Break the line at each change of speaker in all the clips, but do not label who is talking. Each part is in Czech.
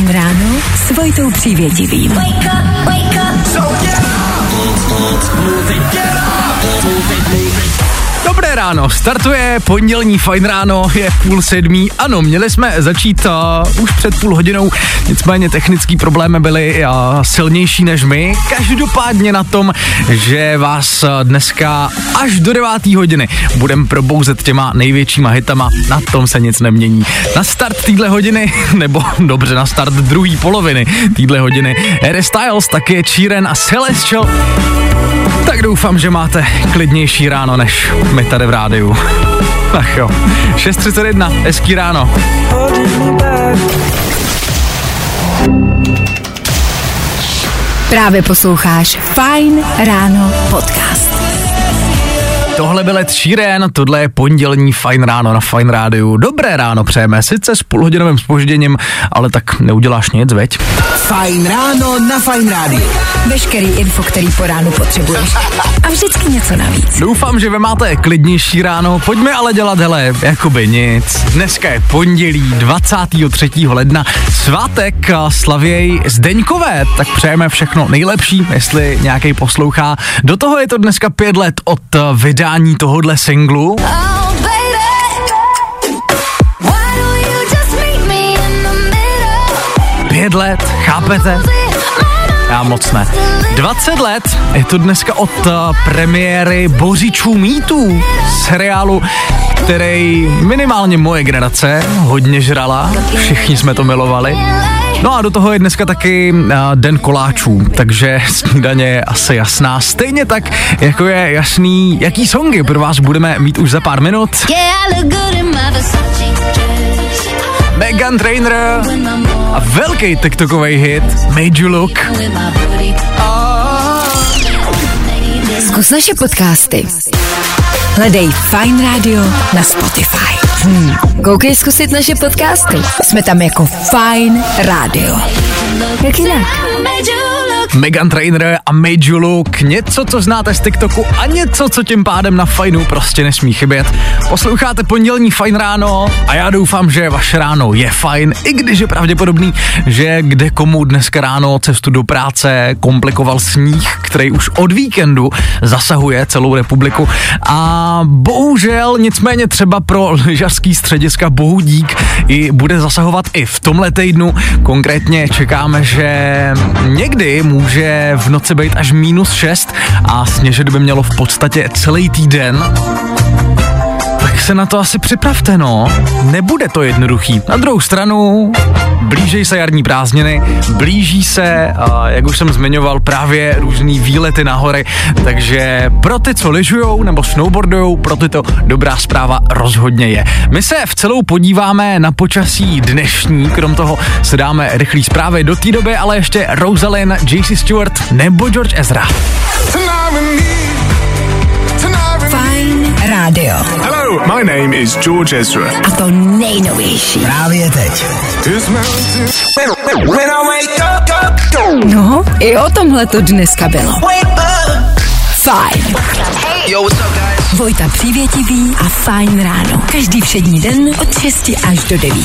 Fajn ráno s Vojtou Přívětivým.
Wake up, wake up. So
yeah. Dobré ráno, startuje pondělní fajn ráno, je půl sedmí. Ano, měli jsme začít uh, už před půl hodinou, nicméně technický problémy byly uh, silnější než my. Každopádně na tom, že vás dneska až do 9. hodiny budeme probouzet těma největšíma hitama, na tom se nic nemění. Na start týdle hodiny, nebo dobře, na start druhé poloviny týdle hodiny, Harry Styles, taky Cheeren a Celestial. Tak doufám, že máte klidnější ráno než my tady v rádiu. Ach jo, 6.31, hezký ráno.
Právě posloucháš Fine Ráno podcast.
Tohle byl Ed Sheeran, tohle je pondělní Fine Ráno na Fine Rádiu. Dobré ráno přejeme, sice s půlhodinovým spožděním, ale tak neuděláš nic, veď?
Fine Ráno na Fine Rádiu.
Veškerý info, který po ránu potřebuješ. A vždycky něco navíc.
Doufám, že vy máte klidnější ráno, pojďme ale dělat, hele, jakoby nic. Dneska je pondělí 23. ledna, svátek slavěj Zdeňkové, tak přejeme všechno nejlepší, jestli nějaký poslouchá. Do toho je to dneska pět let od vydání vydání tohohle singlu. Pět let, chápete? Já moc ne. 20 let je to dneska od uh, premiéry Bořičů mýtů, seriálu, který minimálně moje generace hodně žrala, všichni jsme to milovali. No a do toho je dneska taky uh, den koláčů, takže snídaně je asi jasná. Stejně tak, jako je jasný, jaký songy pro vás budeme mít už za pár minut. Megan Trainer a velký TikTokový hit Made You Look.
Zkus naše podcasty. Hledej Fine Radio na Spotify. Hmm. Koukej zkusit naše podcasty. Jsme tam jako Fine Radio. Jak jinak?
Megan Trainer a Look, něco, co znáte z TikToku a něco, co tím pádem na fajnu prostě nesmí chybět. Posloucháte pondělní fajn ráno a já doufám, že vaše ráno je fajn, i když je pravděpodobný, že kde komu dneska ráno cestu do práce komplikoval sníh, který už od víkendu zasahuje celou republiku a bohužel nicméně třeba pro lyžařský střediska Bohudík i bude zasahovat i v tomhle týdnu. Konkrétně čekáme, že někdy může může v noci být až minus 6 a sněžit by mělo v podstatě celý týden se na to asi připravte, no. Nebude to jednoduchý. Na druhou stranu, blíží se jarní prázdniny, blíží se, jak už jsem zmiňoval, právě různý výlety na hory, takže pro ty, co lyžujou nebo snowboardujou, pro ty to dobrá zpráva rozhodně je. My se v celou podíváme na počasí dnešní, krom toho se dáme rychlý zprávy do té doby, ale ještě Rosalind, JC Stewart nebo George Ezra.
Fajn rádio.
Hello, my name is George Ezra.
A to nejnovější.
Právě teď.
No, i o tomhle to dneska bylo. Fajn. Vojta Přívětivý a Fajn ráno. Každý všední den od 6 až do 9.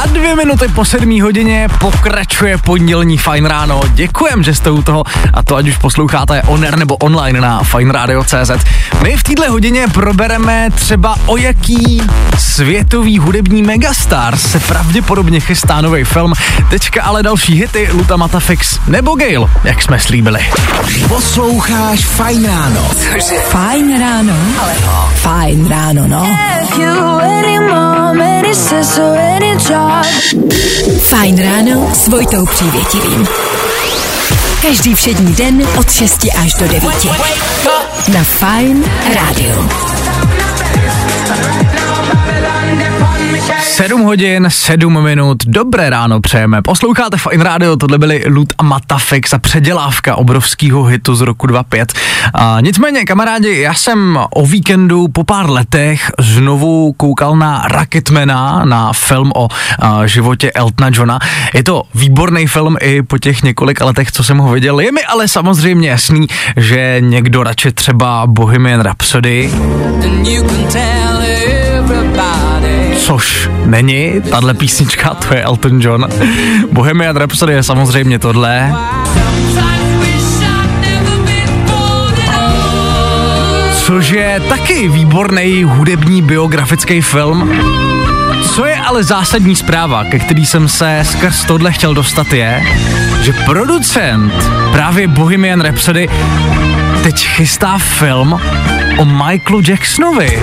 A dvě minuty po sedmí hodině pokračuje pondělní Fine Ráno. Děkujem, že jste u toho a to ať už posloucháte on nebo online na fineradio.cz. My v této hodině probereme třeba o jaký světový hudební megastar se pravděpodobně chystá nový film. Teďka ale další hity Luta Matafix nebo Gale, jak jsme slíbili.
Posloucháš Fajn ráno.
Fajn ráno. Ale no. Fajn ráno, no. Fajn ráno s Vojtou Přívětivým. Každý všední den od 6 až do 9. Na Fajn rádiu.
7 hodin, 7 minut, dobré ráno přejeme. Posloucháte Fine Radio, tohle byly Lut a Matafix a předělávka obrovského hitu z roku 25. A nicméně, kamarádi, já jsem o víkendu po pár letech znovu koukal na Rocketmana, na film o a, životě Eltona Johna. Je to výborný film i po těch několika letech, co jsem ho viděl. Je mi ale samozřejmě jasný, že někdo radši třeba Bohemian Rhapsody. Což není tahle písnička, to je Elton John. Bohemian Rhapsody je samozřejmě tohle. Což je taky výborný hudební biografický film. Co je ale zásadní zpráva, ke který jsem se skrz tohle chtěl dostat je, že producent právě Bohemian Rhapsody teď chystá film o Michaelu Jacksonovi.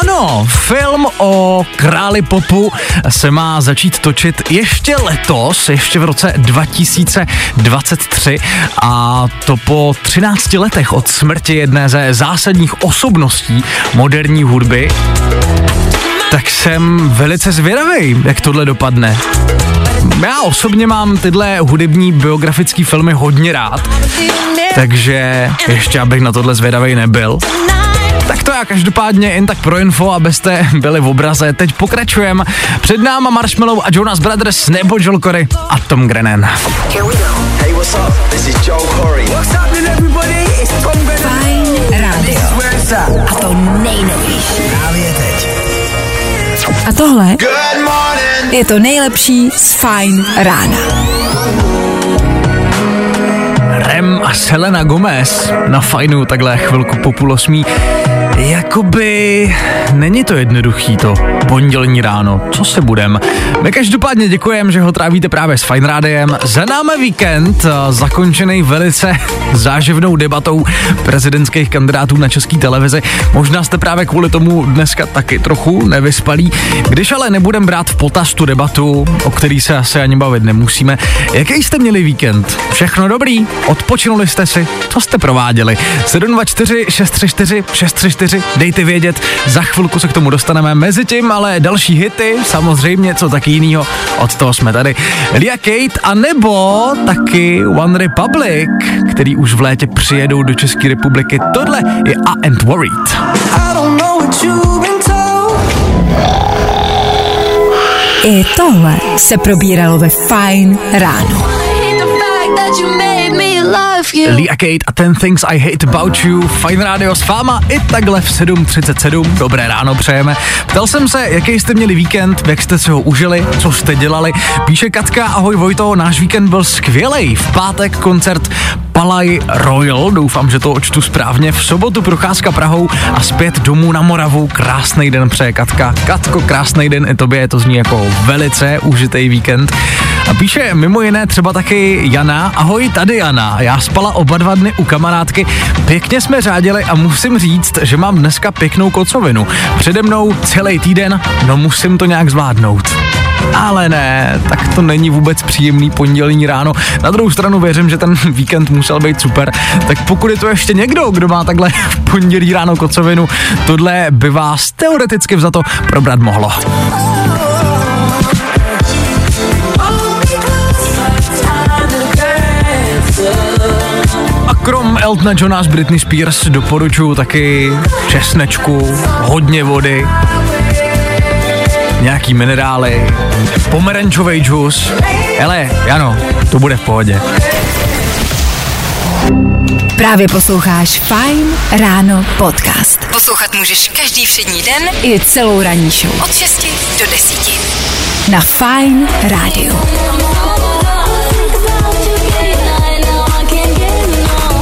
Ano, film o králi popu se má začít točit ještě letos, ještě v roce 2023 a to po 13 letech od smrti jedné ze zásadních osobností moderní hudby. Tak jsem velice zvědavý, jak tohle dopadne. Já osobně mám tyhle hudební biografické filmy hodně rád, takže ještě abych na tohle zvědavý nebyl. Tak to já každopádně jen tak pro info, abyste byli v obraze. Teď pokračujeme. Před náma Marshmallow a Jonas Brothers nebo Joel Corey a Tom Grennan.
Hey, what's up? This is Corey. What's happening, everybody? It's Tom Grennan.
A to nejnovější.
Právě teď.
A tohle je to nejlepší z Fajn rána.
A Selena Gomez na fajnu takhle chvilku po půl osmí. Jakoby není to jednoduchý to pondělní ráno, co se budem. My každopádně děkujeme, že ho trávíte právě s Fine Rádiem. Za náme víkend, eh, zakončený velice záživnou debatou prezidentských kandidátů na české televizi. Možná jste právě kvůli tomu dneska taky trochu nevyspalí. Když ale nebudem brát v potaz tu debatu, o který se asi ani bavit nemusíme, jaký jste měli víkend? Všechno dobrý? Odpočinuli jste si? Co jste prováděli? 724 634 634 dejte vědět, za chvilku se k tomu dostaneme. Mezi tím ale další hity, samozřejmě co taky jinýho, od toho jsme tady. Lia Kate a nebo taky One Republic, který už v létě přijedou do České republiky. Tohle je A and Worried.
I don't know what you've been told.
I tohle se probíralo ve Fajn ráno.
Lia Kate a Ten Things I Hate About You, Fine Radio s fáma i takhle v 7.37. Dobré ráno přejeme. Ptal jsem se, jaký jste měli víkend, jak jste si ho užili, co jste dělali. Píše Katka, ahoj Vojto, náš víkend byl skvělý. V pátek koncert Palaj Royal, doufám, že to očtu správně. V sobotu procházka Prahou a zpět domů na Moravu. Krásný den přeje Katka. Katko, krásný den i tobě, to zní jako velice užitý víkend. A píše mimo jiné třeba taky Jana. Ahoj, tady Jana. Já spala oba dva dny u kamarádky. Pěkně jsme řádili a musím říct, že mám dneska pěknou kocovinu. Přede mnou celý týden, no musím to nějak zvládnout. Ale ne, tak to není vůbec příjemný pondělní ráno. Na druhou stranu věřím, že ten víkend musel být super. Tak pokud je to ještě někdo, kdo má takhle v pondělí ráno kocovinu, tohle by vás teoreticky vzato probrat mohlo. A krom Eltona Johna z Britney Spears doporučuji taky česnečku, hodně vody, nějaký minerály, pomerančový džus. Hele, Jano, to bude v pohodě.
Právě posloucháš Fine Ráno podcast. Poslouchat můžeš každý všední den i celou ranní show. Od 6 do 10. Na Fine Rádiu.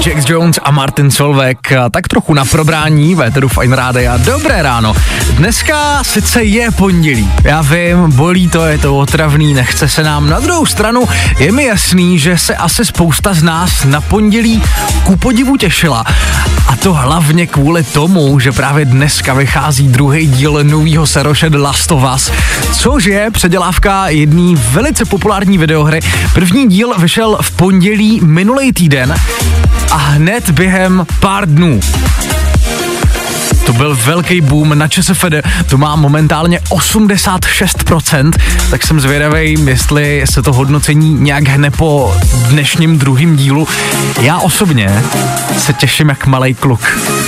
Jax Jones a Martin Solveig a tak trochu na probrání véteru Fine Rádia. Dobré ráno. Dneska sice je pondělí. Já vím, bolí to, je to otravný, nechce se nám. Na druhou stranu je mi jasný, že se asi spousta z nás na pondělí ku podivu těšila. A to hlavně kvůli tomu, že právě dneska vychází druhý díl nového seroše The Last of Us, což je předělávka jedné velice populární videohry. První díl vyšel v pondělí minulý týden a hned během pár dnů to byl velký boom na ČSFD, to má momentálně 86%, tak jsem zvědavý, jestli se to hodnocení nějak hne po dnešním druhém dílu. Já osobně se těším jak malý kluk.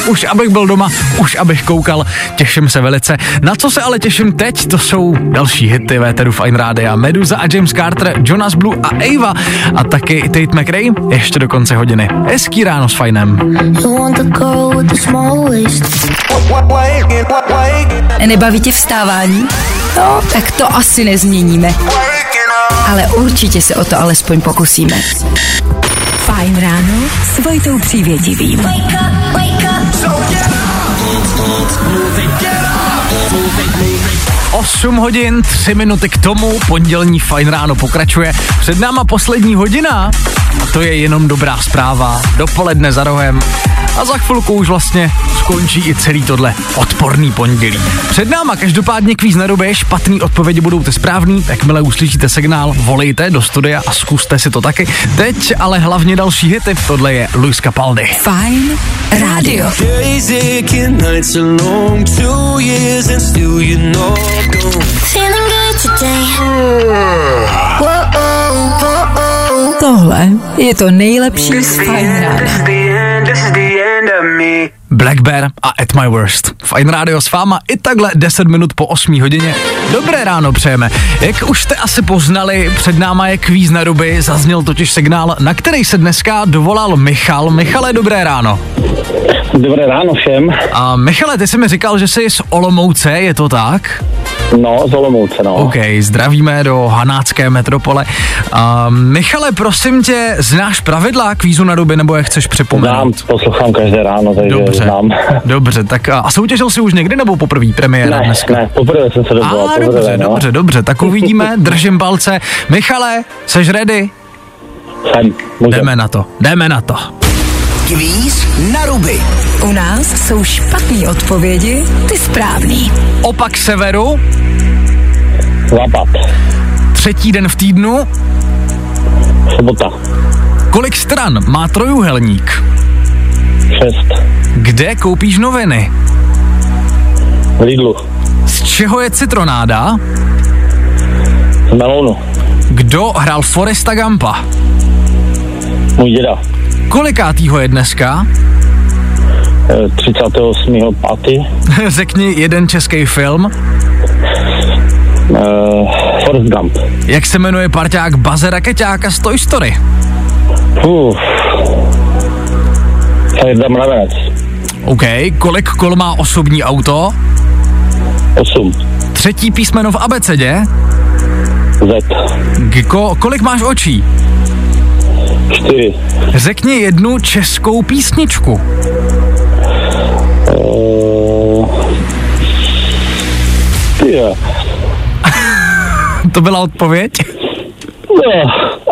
Už abych byl doma, už abych koukal, těším se velice. Na co se ale těším teď, to jsou další hity Véteru Fine Rádia. Meduza a James Carter, Jonas Blue a Ava a taky Tate McRae ještě do konce hodiny. Hezký ráno s Finem.
You want the girl
Nebaví tě vstávání? No, tak to asi nezměníme. Ale určitě se o to alespoň pokusíme. Fajn ráno s Vojtou Přívětivým.
8 hodin, 3 minuty k tomu, pondělní fajn ráno pokračuje. Před náma poslední hodina a to je jenom dobrá zpráva. Dopoledne za rohem a za chvilku už vlastně skončí i celý tohle odporný pondělí. Před náma každopádně kvíz na době, špatný odpovědi budou ty správný, jakmile uslyšíte signál, volejte do studia a zkuste si to taky. Teď ale hlavně další hity, tohle je Luis Capaldi.
Fajn rádio. Tohle je to nejlepší z Fajn rána.
Black Bear a At My Worst. Fine Radio s váma i takhle 10 minut po 8 hodině. Dobré ráno přejeme. Jak už jste asi poznali, před náma je kvíz na ruby, zazněl totiž signál, na který se dneska dovolal Michal. Michale, dobré ráno.
Dobré ráno všem.
A Michale, ty jsi mi říkal, že jsi z Olomouce, je to tak?
No, z Olomouce, no.
OK, zdravíme do hanácké metropole. A Michale, prosím tě, znáš pravidla kvízu na ruby, nebo je chceš
Znám,
připomenout?
poslouchám každé ráno, takže
Dobře,
znám.
dobře, tak a, soutěžil jsi už někdy nebo poprvé premiéra
ne,
dneska?
ne, poprvé jsem se dovolal,
A
poprvé,
dobře,
no.
dobře, dobře, tak uvidíme, držím palce. Michale, seš ready?
Jsem.
Jdeme na to, jdeme na to.
Kvíz na ruby.
U nás jsou špatné odpovědi, ty správný.
Opak severu,
Západ,
třetí den v týdnu,
sobota,
kolik stran má trojuhelník?
šest,
Kde koupíš noviny?
Lidlu,
Z čeho je citronáda?
z Melonu,
Kdo hrál Foresta Gampa?
můj děda,
Kolikátýho je dneska?
eh, 38. pátý,
Řekni jeden český film.
uh, Forrest Gump,
Jak se jmenuje parťák Baze Rakeťáka z Toy Story?
Uf. Fejda Mravenec,
OK, kolik kol má osobní auto?
8,
Třetí písmeno v abecedě?
Z,
Giko, kolik máš očí?
4,
Řekni jednu českou písničku.
uh,
To byla odpověď?
no,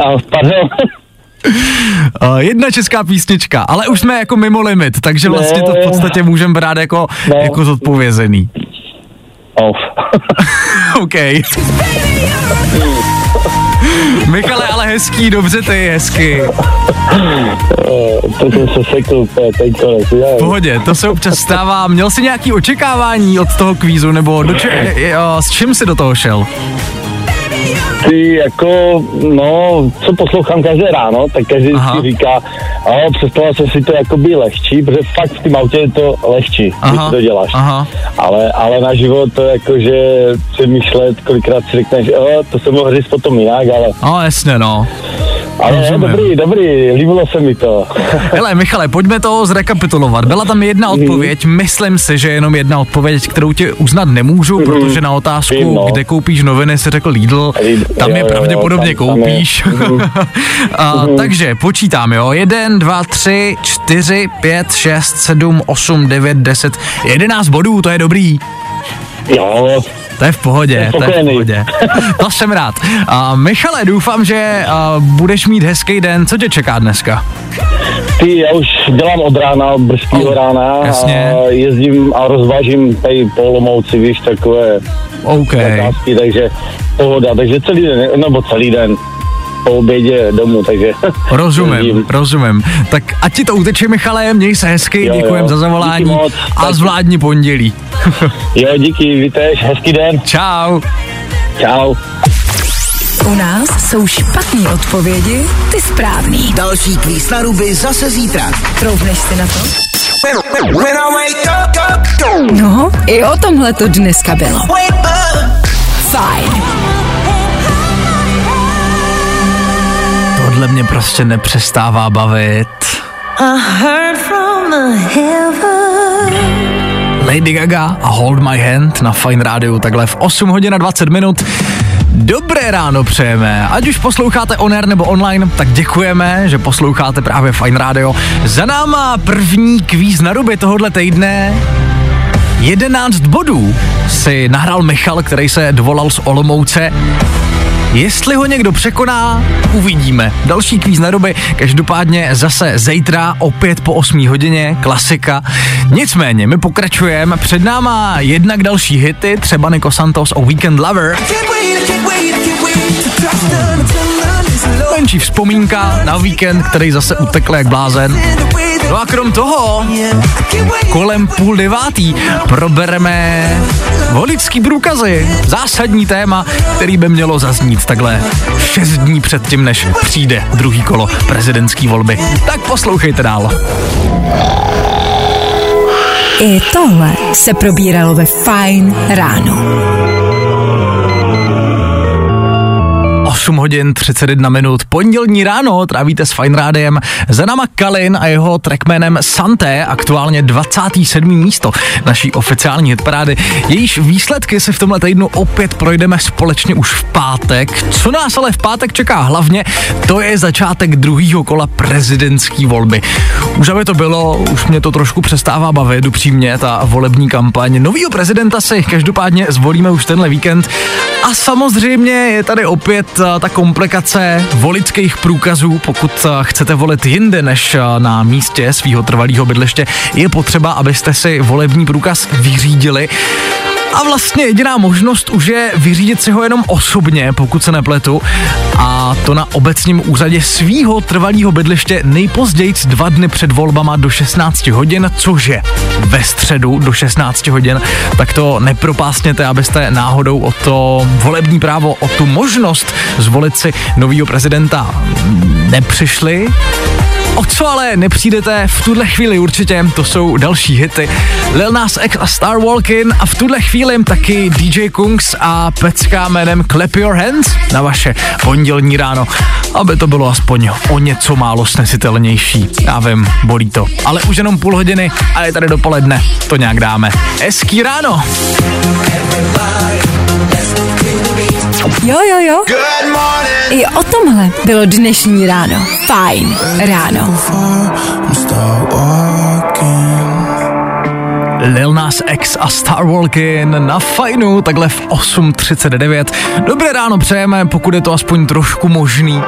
a pardon,
Uh, jedna česká písnička, ale už jsme jako mimo limit, takže vlastně to v podstatě můžeme brát jako,
No.
jako zodpovězený.
off.
OK. Michale, ale hezký, dobře ty, hezky.
to jsem se sekl úplně teď konec,
V pohodě, to se občas stává. Měl jsi nějaký očekávání od toho kvízu, nebo do če- s čím jsi do toho šel?
Ty jako, no, co poslouchám každé ráno, tak každý
Aha.
si říká, ale představoval jsem si to jako by lehčí, protože fakt v tom autě je to lehčí, když
Aha,
to děláš.
aha.
Ale, ale na život to jako, že přemýšlet, kolikrát si řekneš, o, to jsem mohl říct potom jinak, ale,
No jasně, no.
Ale
Rozumím.
dobrý, dobrý, líbilo se mi to.
Hele, Michale, pojďme to zrekapitulovat. Byla tam jedna
Mhm.
odpověď, myslím si, že jenom jedna odpověď, kterou ti uznat nemůžu, protože na otázku,
Vím, no.
kde koupíš noviny, si řekl Lidl,
Lidl,
tam
jo,
je
jo,
pravděpodobně
tam- tam je.
koupíš. A, takže počítám, jo, 1, 2, 3, 4, 5, 6, 7, 8, 9, 10, 11 bodů, to je dobrý.
Jo,
To je v pohodě, to je v pohodě. To jsem rád. A Michale, doufám, že budeš mít hezký den. Co tě čeká dneska?
ty, já už dělám od rána, od brzkého
Oh,
rána
jasně.
a jezdím a rozvážím tady po Olomouci, víš, takové
OK.
zakázky, takže pohoda, takže celý den, nebo celý den po obědě domů, takže
Rozumím, rozumím. Tak ať ti to uteče, Michale, měj se hezky,
Jo,
děkujem
jo.
za zavolání
moc.
a
Tak-
zvládni pondělí.
Jo, díky, vítež, hezký den,
Čau.
čau.
U nás jsou špatné odpovědi, ty správný.
Další kvíz na ruby zase zítra.
Troufneš si na to? No, i o tomhle to dneska bylo. Fajn.
Tohle mě prostě nepřestává bavit. Lady Gaga a Hold My Hand na Fine Radio takhle v 8 hodin a 20 minut. Dobré ráno přejeme. Ať už posloucháte on air nebo online, tak děkujeme, že posloucháte právě Fine Radio. Za náma první kvíz na ruby tohohle týdne. 11 bodů si nahrál Michal, který se dovolal z Olomouce. Jestli ho někdo překoná, uvidíme. Další kvíz na doby, každopádně zase zítra, opět po 8 hodině, klasika. Nicméně, my pokračujeme, před náma jednak další hity, třeba Nico Santos o Weekend Lover. Menší vzpomínka na víkend, který zase utekl jak blázen. No a krom toho, kolem půl devátý probereme voličský průkazy. Zásadní téma, který by mělo zaznít takhle šest dní před tím, než přijde druhý kolo prezidentský volby. Tak poslouchejte dál.
I tohle se probíralo ve Fine ráno.
8 hodin 31 minut, pondělní ráno trávíte s Fine Rádiem. Za náma Kalin a jeho trackmanem Santé, aktuálně 27. místo naší oficiální hitparády. Jejíž výsledky si v tomhle týdnu opět projdeme společně už v pátek. Co nás ale v pátek čeká hlavně, to je začátek druhého kola prezidentské volby. Už aby to bylo, už mě to trošku přestává bavit, upřímně, ta volební kampaň. Novýho prezidenta si každopádně zvolíme už tenhle víkend a samozřejmě je tady opět eh, ta komplikace voličských průkazů, pokud eh, chcete volit jinde než eh, na místě svého trvalého bydliště, je potřeba, abyste si volební průkaz vyřídili. A vlastně jediná možnost už je vyřídit si ho jenom osobně, pokud se nepletu, a to na obecním úřadě svýho trvalého bydliště nejpozději dva dny před volbama do 16 hodin, což je ve středu do 16 hodin, tak to nepropásněte, abyste náhodou o to volební právo, o tu možnost zvolit si novýho prezidenta nepřišli. O co ale nepřijdete v tuhle chvíli určitě, to jsou další hity. Lil Nas X a Star Walkin a v tuhle chvíli taky DJ Kungs a pecka jménem Clap Your Hands na vaše pondělní ráno, aby to bylo aspoň o něco málo snesitelnější. Já vím, bolí to, ale už jenom půl hodiny a je tady dopoledne, to nějak dáme. Hezký ráno!
Jo, jo, jo. I o tomhle bylo dnešní ráno. Fajn ráno.
Lil Nas X a Star Walkin na fajnu, takhle v 8.39. Dobré ráno přejeme, pokud je to aspoň trošku možný.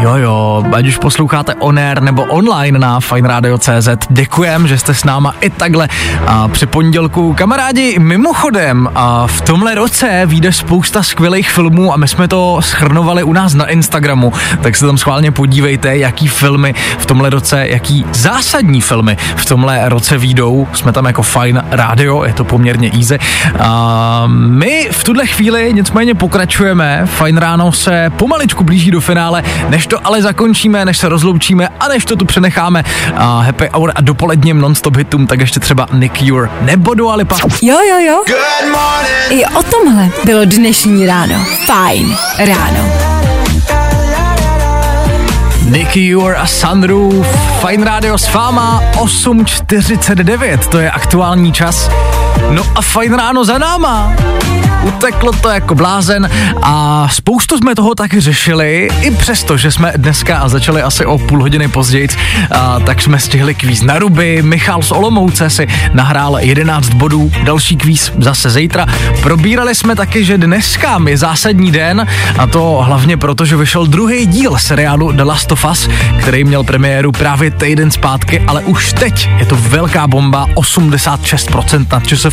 Jo, jo, ať už posloucháte on air nebo online na fineradio.cz, děkujem, že jste s náma i takhle a při pondělku. Kamarádi, mimochodem, a v tomhle roce vyjde spousta skvělých filmů a my jsme to schrnovali u nás na Instagramu, tak se tam schválně podívejte, jaký filmy v tomhle roce, jaký zásadní filmy v tomhle roce výjdou. Jsme tam jako Fine Radio, je to poměrně easy. A my v tuhle chvíli nicméně pokračujeme, Fine Ráno se pomaličku blíží do finále, než to ale zakončíme, než se rozloučíme a než to tu přenecháme a happy hour a dopoledním non-stop hitům, tak ještě třeba Nick Cure nebo Dua Lipa.
Jo, jo, jo. I o tomhle bylo dnešní ráno. Fajn ráno.
Nicky Cure a Sandru, Fine Radio s váma 8.49, to je aktuální čas. No a fajn ráno za náma. Uteklo to jako blázen a spoustu jsme toho taky řešili, i přesto, že jsme dneska začali asi o půl hodiny později, a, tak jsme stihli kvíz na ruby. Michal z Olomouce si nahrál 11 bodů, další kvíz zase zítra. Probírali jsme taky, že dneska je zásadní den a to hlavně proto, že vyšel druhý díl seriálu The Last of Us, který měl premiéru právě týden zpátky, ale už teď je to velká bomba, 86% na ČSFD.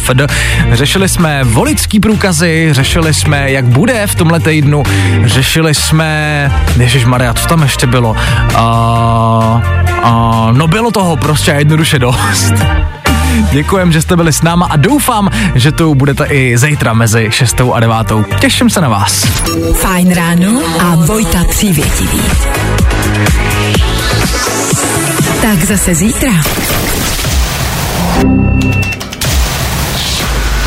Řešili jsme volický průkazy, řešili jsme, jak bude v tomhle týdnu, řešili jsme, Ježíš Maria, co tam ještě bylo? Uh, uh, no bylo toho prostě jednoduše dost. Děkujem, že jste byli s náma a doufám, že tu budete i zítra mezi 6 a 9. Těším se na vás.
Fajn ráno a Vojta Přívětivý. Tak zase zítra.